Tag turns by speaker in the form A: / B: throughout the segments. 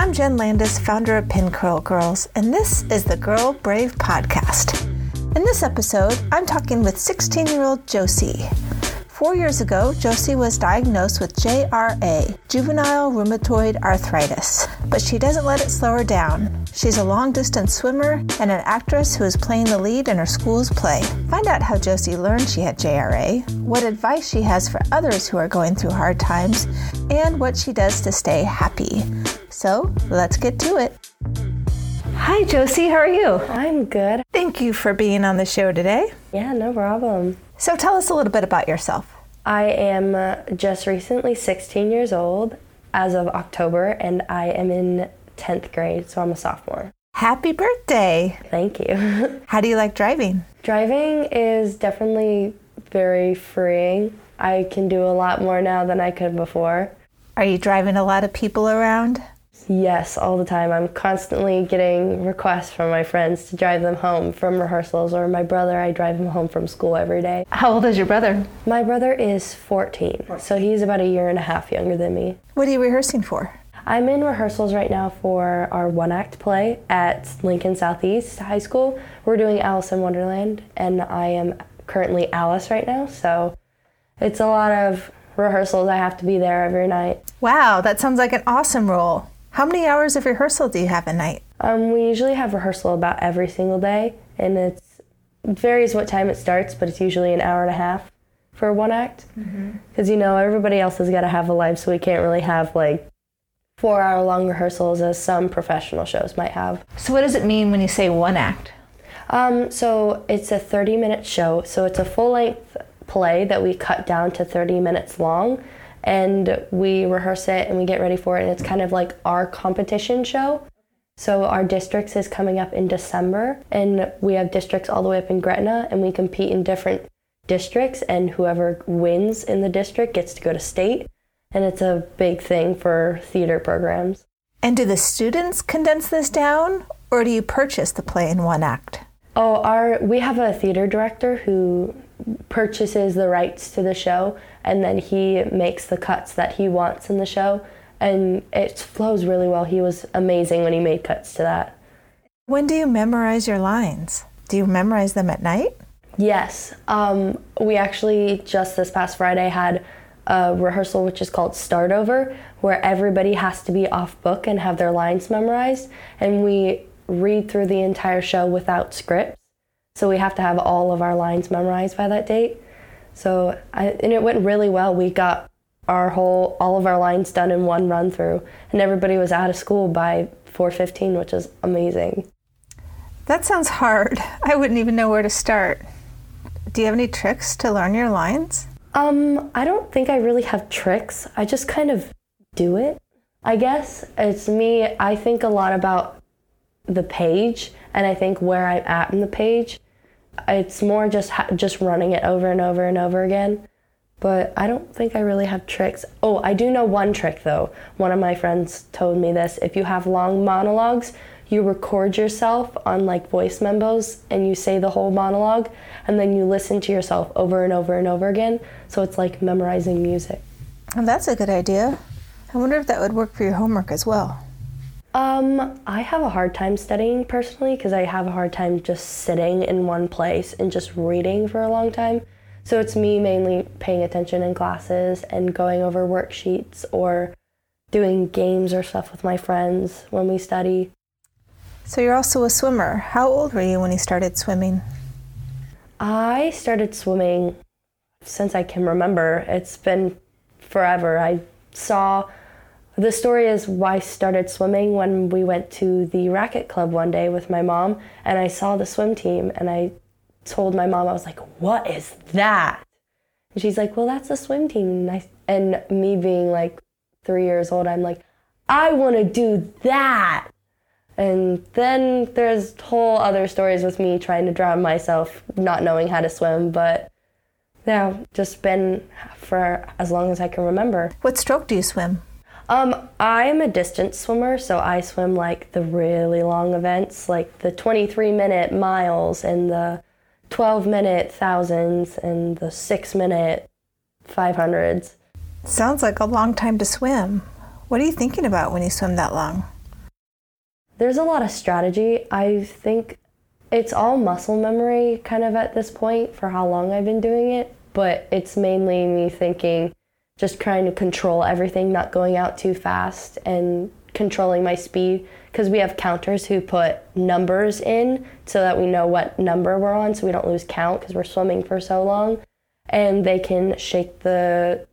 A: I'm Jen Landis, founder of Pin Curl Girls, and this is the Girl Brave podcast. In this episode, I'm talking with 16 year old Josie. Four years ago, Josie was diagnosed with JRA, juvenile rheumatoid arthritis, but she doesn't let it slow her down. She's a long distance swimmer and an actress who is playing the lead in her school's play. Find out how Josie learned she had JRA, what advice she has for others who are going through hard times, and what she does to stay happy. So let's get to it. Hi, Josie. How are you?
B: I'm good.
A: Thank you for being on the show today.
B: Yeah, no problem.
A: So tell us a little bit about yourself.
B: I am uh, just recently 16 years old as of October, and I am in 10th grade, so I'm a sophomore.
A: Happy birthday.
B: Thank you.
A: How do you like driving?
B: Driving is definitely very freeing. I can do a lot more now than I could before.
A: Are you driving a lot of people around?
B: Yes, all the time. I'm constantly getting requests from my friends to drive them home from rehearsals, or my brother, I drive him home from school every day.
A: How old is your brother?
B: My brother is 14, so he's about a year and a half younger than me.
A: What are you rehearsing for?
B: I'm in rehearsals right now for our one act play at Lincoln Southeast High School. We're doing Alice in Wonderland, and I am currently Alice right now, so it's a lot of rehearsals. I have to be there every night.
A: Wow, that sounds like an awesome role. How many hours of rehearsal do you have a night?
B: Um, we usually have rehearsal about every single day, and it's it varies what time it starts, but it's usually an hour and a half for one act. Because you know everybody else has got to have a life, so we can't really have like four hour long rehearsals as some professional shows might have.
A: So, what does it mean when you say one act?
B: Um, so it's a 30 minute show, so it's a full length play that we cut down to 30 minutes long. And we rehearse it and we get ready for it, and it's kind of like our competition show. So our districts is coming up in December, and we have districts all the way up in Gretna, and we compete in different districts, and whoever wins in the district gets to go to state, and it's a big thing for theater programs.
A: And do the students condense this down, or do you purchase the play in one act?
B: Oh, our we have a theater director who purchases the rights to the show, and then he makes the cuts that he wants in the show, and it flows really well. He was amazing when he made cuts to that.
A: When do you memorize your lines? Do you memorize them at night?
B: Yes. Um, we actually just this past Friday had a rehearsal which is called Start Over, where everybody has to be off book and have their lines memorized. And we read through the entire show without scripts. So we have to have all of our lines memorized by that date. So, I, and it went really well. We got our whole, all of our lines done in one run through, and everybody was out of school by 4:15, which is amazing.
A: That sounds hard. I wouldn't even know where to start. Do you have any tricks to learn your lines?
B: Um, I don't think I really have tricks. I just kind of do it. I guess it's me. I think a lot about the page, and I think where I'm at in the page. It's more just ha- just running it over and over and over again. But I don't think I really have tricks. Oh, I do know one trick though. One of my friends told me this. If you have long monologues, you record yourself on like voice memos and you say the whole monologue and then you listen to yourself over and over and over again. So it's like memorizing music.
A: That's a good idea. I wonder if that would work for your homework as well.
B: Um, I have a hard time studying personally because I have a hard time just sitting in one place and just reading for a long time. So it's me mainly paying attention in classes and going over worksheets or doing games or stuff with my friends when we study.
A: So, you're also a swimmer. How old were you when you started swimming?
B: I started swimming since I can remember. It's been forever. I saw the story is why I started swimming when we went to the racket club one day with my mom and I saw the swim team and I told my mom I was like, "What is that?" And she's like, "Well, that's the swim team." And, I, and me being like 3 years old, I'm like, "I want to do that." And then there's whole other stories with me trying to drown myself, not knowing how to swim, but yeah, just been for as long as I can remember.
A: What stroke do you swim?
B: Um, I'm a distance swimmer, so I swim like the really long events, like the 23 minute miles and the 12 minute thousands and the six minute 500s.
A: Sounds like a long time to swim. What are you thinking about when you swim that long?
B: There's a lot of strategy. I think it's all muscle memory kind of at this point for how long I've been doing it, but it's mainly me thinking just trying to control everything, not going out too fast and controlling my speed. Because we have counters who put numbers in so that we know what number we're on so we don't lose count because we're swimming for so long. And they can shake the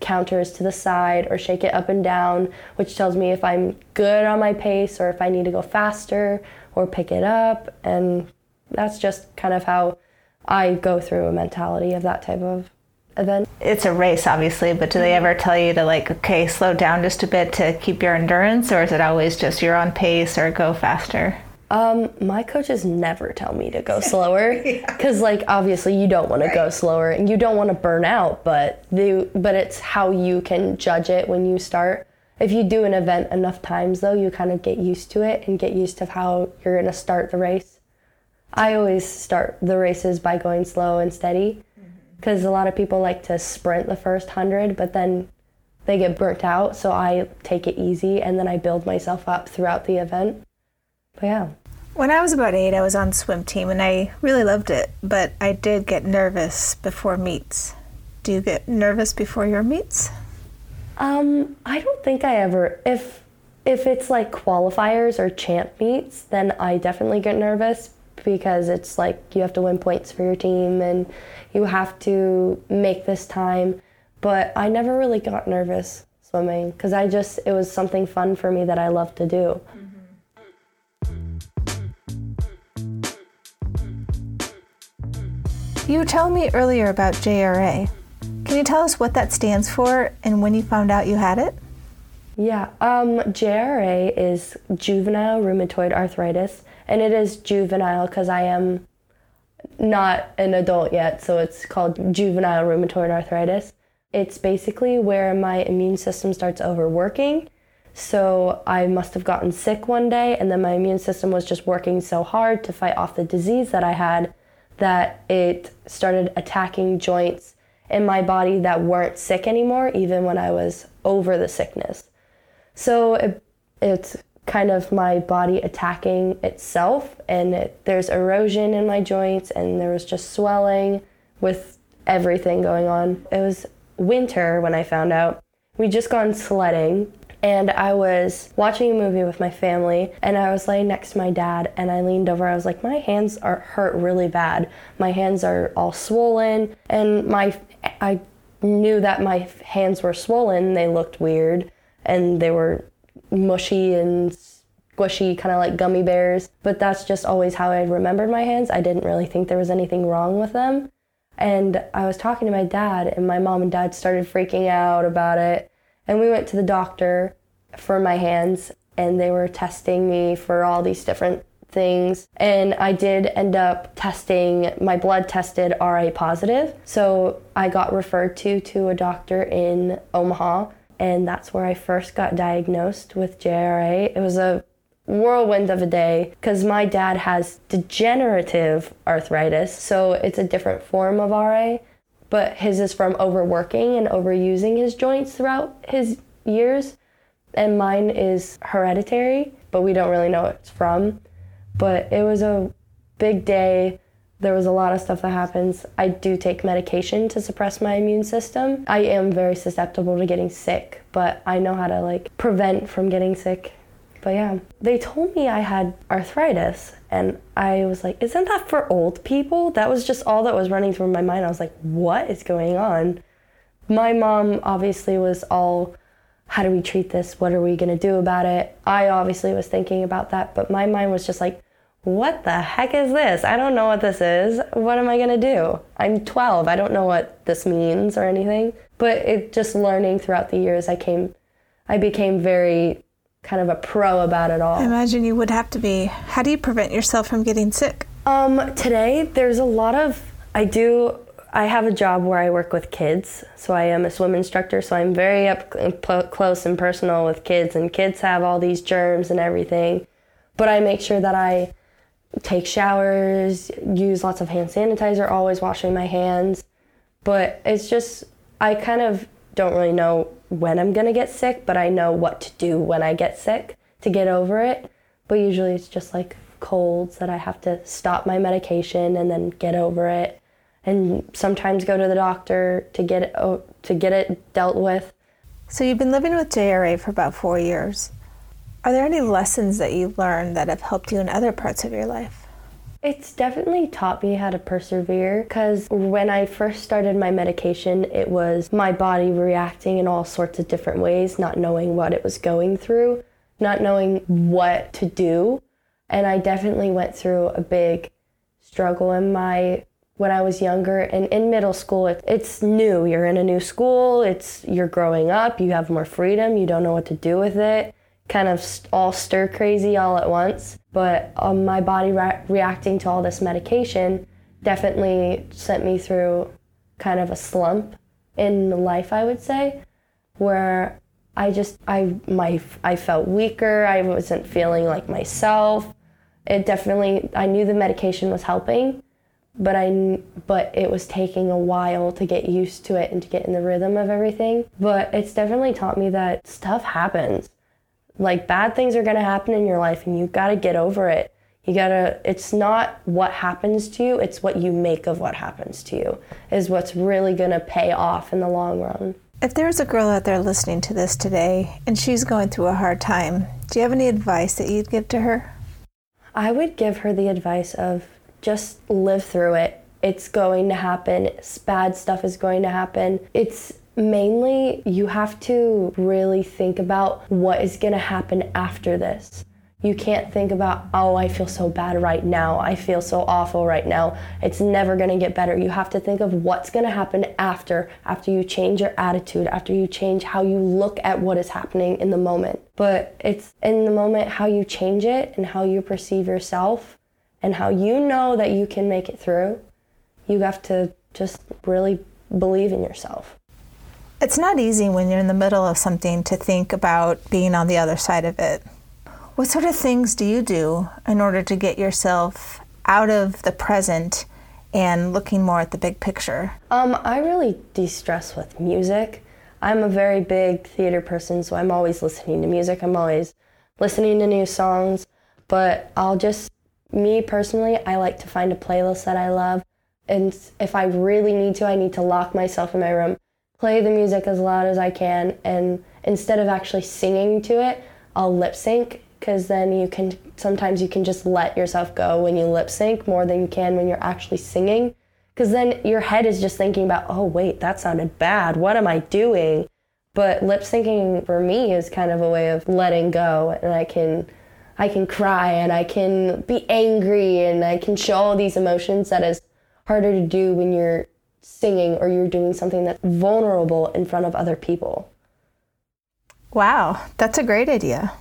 B: counters to the side or shake it up and down which tells me if i'm good on my pace or if i need to go faster or pick it up. And that's just kind of how i go through a mentality of that type of event.
A: It's a race, obviously, but do they ever tell you to, like, okay, slow down just a bit to keep your endurance, or is it always just you're on pace or go faster?
B: Um, my coaches never tell me to go slower because, yeah. like, obviously you don't want right. to go slower and you don't want to burn out, but the but it's how you can judge it when you start. If you do an event enough times, though, you kind of get used to it and get used to how you're gonna start the race. I always start the races by going slow and steady because a lot of people like to sprint the first hundred, but then they get burnt out. So I take it easy and then I build myself up throughout the event. But yeah.
A: When I was about eight, I was on swim team and I really loved it, but I did get nervous before meets. Do you get nervous before your meets?
B: Um, I don't think I ever. If if it's like qualifiers or champ meets, then I definitely get nervous because it's like you have to win points for your team and you have to make this time. But I never really got nervous swimming because I just, it was something fun for me that I love to do. You telling me earlier about JRA. Can you tell us what that stands for and when you found out you had it? Yeah, um, JRA is juvenile rheumatoid arthritis, and it is juvenile because I am not an adult yet, so it's called juvenile rheumatoid arthritis. It's basically where my immune system starts overworking. So I must have gotten sick one day, and then my immune system was just working so hard to fight off the disease that I had that it started attacking joints in my body that weren't sick anymore, even when I was over the sickness. So it, it's kind of my body attacking itself and it, there's erosion in my joints and there was just swelling with everything going on. It was winter when I found out. we'd just gone sledding and I was watching a movie with my family and I was laying next to my dad and I leaned over. I was like, my hands are hurt really bad. My hands are all swollen and my I knew that my hands were swollen. They looked weird and they were mushy and squishy, kind of like gummy bears. But that's just always how I remembered my hands. I didn't really think there was anything wrong with them. And I was talking to my dad, and my mom and dad started freaking out about it. And we went to the doctor for my hands, and they were testing me for all these different things. And I did end up testing, my blood tested RA positive. So I got referred to to a doctor in Omaha and that's where I first got diagnosed with JRA. It was a whirlwind of a day because my dad has degenerative arthritis, so it's a different form of RA, but his is from overworking and overusing his joints throughout his years, and mine is hereditary, but we don't really know what it's from. But it was a big day there was a lot of stuff that happens. I do take medication to suppress my immune system. I am very susceptible to getting sick, but I know how to like prevent from getting sick. But yeah, they told me I had arthritis, and I was like, isn't that for old people? That was just all that was running through my mind. I was like, what is going on? My mom obviously was all, how do we treat this? What are we gonna do about it? I obviously was thinking about that, but my mind was just like, what the heck is this? I don't know what this is. What am I going to do? I'm 12. I don't know what this means or anything. But it just learning throughout the years, I came, I became very kind of a pro about it all.
A: I imagine you would have to be. How do you prevent yourself from getting sick?
B: Um, today, there's a lot of, I do, I have a job where I work with kids. So I am a swim instructor. So I'm very up close and personal with kids, and kids have all these germs and everything. But I make sure that I take showers, use lots of hand sanitizer, always washing my hands. But it's just, I kind of don't really know when I'm gonna get sick, but I know what to do when I get sick to get over it. but usually it's just like colds that I have to stop my medication and then get over it and sometimes go to the doctor to get it oh, to get it dealt with.
A: So you've been living with JRA for about 4 years. Are there any lessons that you've learned that have helped you in other parts of your life?
B: It's definitely taught me how to persevere because when I first started my medication, it was my body reacting in all sorts of different ways, not knowing what it was going through, not knowing what to do. And I definitely went through a big struggle in my when I was younger and in middle school. It, it's new. You're in a new school. It's you're growing up. You have more freedom. You don't know what to do with it kind of all stir crazy all at once. But um, my body re- reacting to all this medication definitely sent me through kind of a slump in life I would say where I just I my I felt weaker. I wasn't feeling like myself. It definitely I knew the medication was helping but I but it was taking a while to get used to it and to get in the rhythm of everything. But it's definitely taught me that stuff happens like bad things are going to happen in your life and you've got to get over it you got to it's not what happens to you it's what you make of what happens to you is what's really going to pay off in the long run
A: if there's a girl out there listening to this today and she's going through a hard time do you have any advice that you'd give to her
B: I would give her the advice of just live through it. It's going to happen. Bad stuff is going to happen. It's mainly you have to really think about what is going to happen after this. You can't think about, oh, I feel so bad right now. I feel so awful right now. It's never going to get better. You have to think of what's going to happen after, after you change your attitude, after you change how you look at what is happening in the moment. But it's in the moment how you change it and how you perceive yourself and how you know that you can make it through. You have to just really believe in yourself.
A: It's not easy when you're in the middle of something to think about being on the other side of it. What sort of things do you do in order to get yourself out of the present and looking more at the big picture?
B: Um, I really de stress with music. I'm a very big theater person, so I'm always listening to music. I'm always listening to new songs, but I'll just, me personally, I like to find a playlist that I love. And if I really need to, I need to lock myself in my room, play the music as loud as I can, and instead of actually singing to it, I'll lip sync because then you can sometimes you can just let yourself go when you lip sync more than you can when you're actually singing. Because then your head is just thinking about oh wait that sounded bad. What am i doing? But lip syncing for me is kind of a way of letting go and i can i can cry and i can be angry and i can show all these emotions that is harder to do when you're singing or you're doing something that's vulnerable in front of other people
A: wow that's a great idea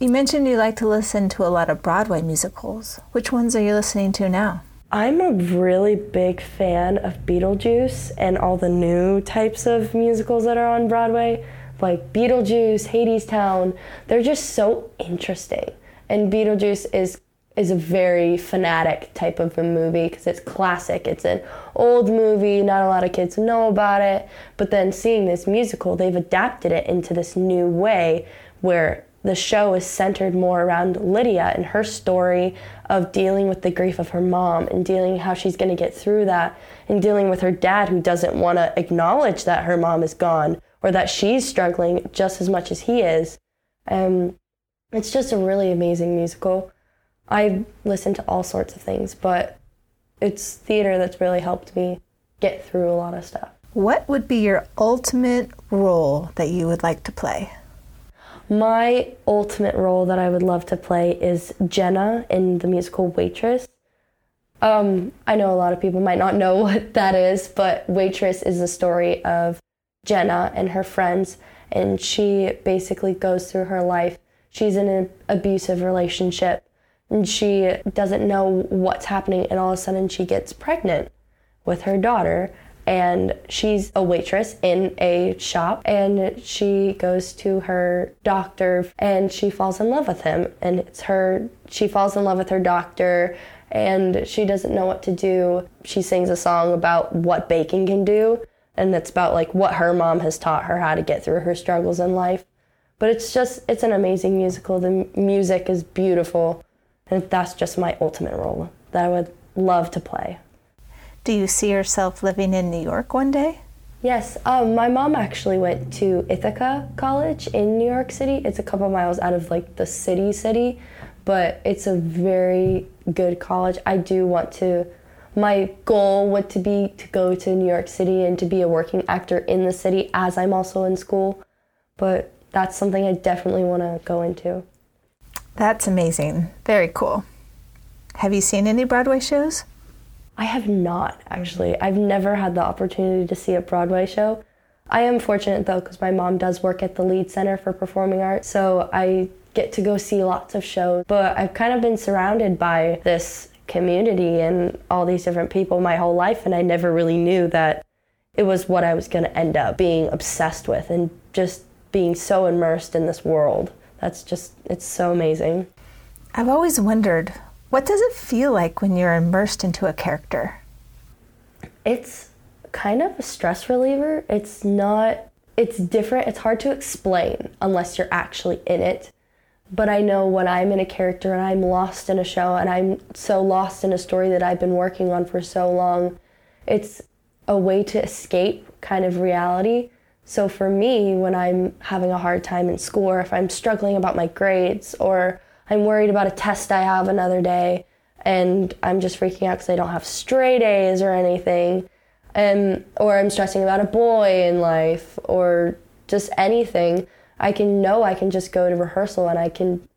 A: you mentioned you like to listen to a lot of Broadway musicals. Which ones are you listening to now?
B: I'm a really big fan of Beetlejuice and all the new types of musicals that are on Broadway, like Beetlejuice, Hadestown. They're just so interesting. And Beetlejuice is is a very fanatic type of a movie because it's classic. It's an old movie, not a lot of kids know about it. But then seeing this musical, they've adapted it into this new way where the show is centered more around Lydia and her story of dealing with the grief of her mom and dealing how she's going to get through that and dealing with her dad who doesn't want to acknowledge that her mom is gone or that she's struggling just as much as he is. Um, it's just a really amazing musical. I listen to all sorts of things, but it's theater that's really helped me get through a lot of stuff.
A: What would be your ultimate role that you would like to play?
B: My ultimate role that I would love to play is Jenna in the musical Waitress. Um, I know a lot of people might not know what that is, but Waitress is the story of Jenna and her friends, and she basically goes through her life. She's in an abusive relationship, and she doesn't know what's happening, and all of a sudden she gets pregnant with her daughter and she's a waitress in a shop and she goes to her doctor and she falls in love with him and it's her she falls in love with her doctor and she doesn't know what to do she sings a song about what baking can do and it's about like what her mom has taught her how to get through her struggles in life But it's just, it's an amazing musical. The music is beautiful. And that's just my ultimate role that I would love to play.
A: Do you see yourself living in New York one day?
B: Yes, um, my mom actually went to Ithaca College in New York City. It's a couple miles out of like the city city, but it's a very good college. I do want to. My goal would to be to go to New York City and to be a working actor in the city as I'm also in school, but that's something I definitely want to go into.
A: That's amazing. Very cool. Have you seen any Broadway shows?
B: I have not actually. I've never had the opportunity to see a Broadway show. I am fortunate though because my mom does work at the Lied Center for Performing Arts, so I get to go see lots of shows. But I've kind of been surrounded by this community and all these different people my whole life, and I never really knew that it was what I was going to end up being obsessed with and just being so immersed in this world. That's just, it's so amazing.
A: I've always wondered what does it feel like when you're immersed into a character?
B: It's kind of a stress reliever. It's not, it's different. It's hard to explain unless you're actually in it. But I know when I'm in a character and I'm lost in a show and I'm so lost in a story that I've been working on for so long, it's a way to escape kind of reality. So for me, when I'm having a hard time in school or if I'm struggling about my grades or I'm worried about a test I have another day and I'm just freaking out because I don't have straight A's or anything. Um, or I'm stressing about a boy in life or just anything. I can know I can just go to rehearsal and I can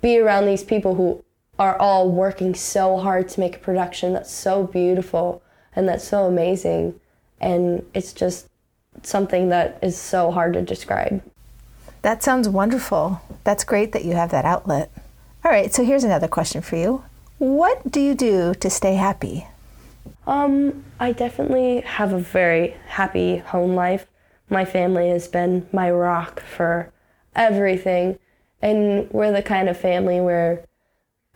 B: be around these people who are all working so hard to make a production that's so beautiful and that's so amazing. And it's just something that is so hard to describe.
A: That sounds wonderful. That's great that you have that outlet. All right, so here's another question for you. What do you do to stay happy?
B: Um, I definitely have a very happy home life. My family has been my rock for everything. And we're the kind of family where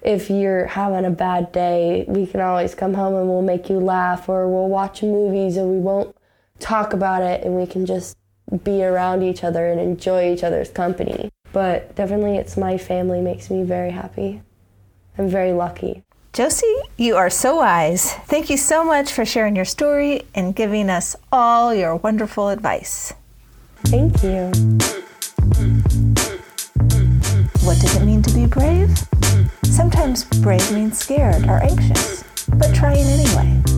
B: if you're having a bad day, we can always come home and we'll make you laugh or we'll watch movies and we won't talk about it and we can just be around each other and enjoy each other's company. But definitely, it's my family makes me very happy. I'm very lucky.
A: Josie, you are so wise. Thank you so much for sharing your story and giving us all your wonderful advice.
B: Thank you.
A: What does it mean to be brave? Sometimes brave means scared or anxious, but trying anyway.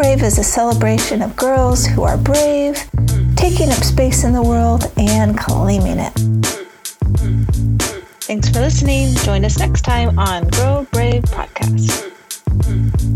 A: Brave is a celebration of girls who are brave, taking up space in the world, and claiming it. Thanks for listening. Join us next time on Grow Brave Podcast.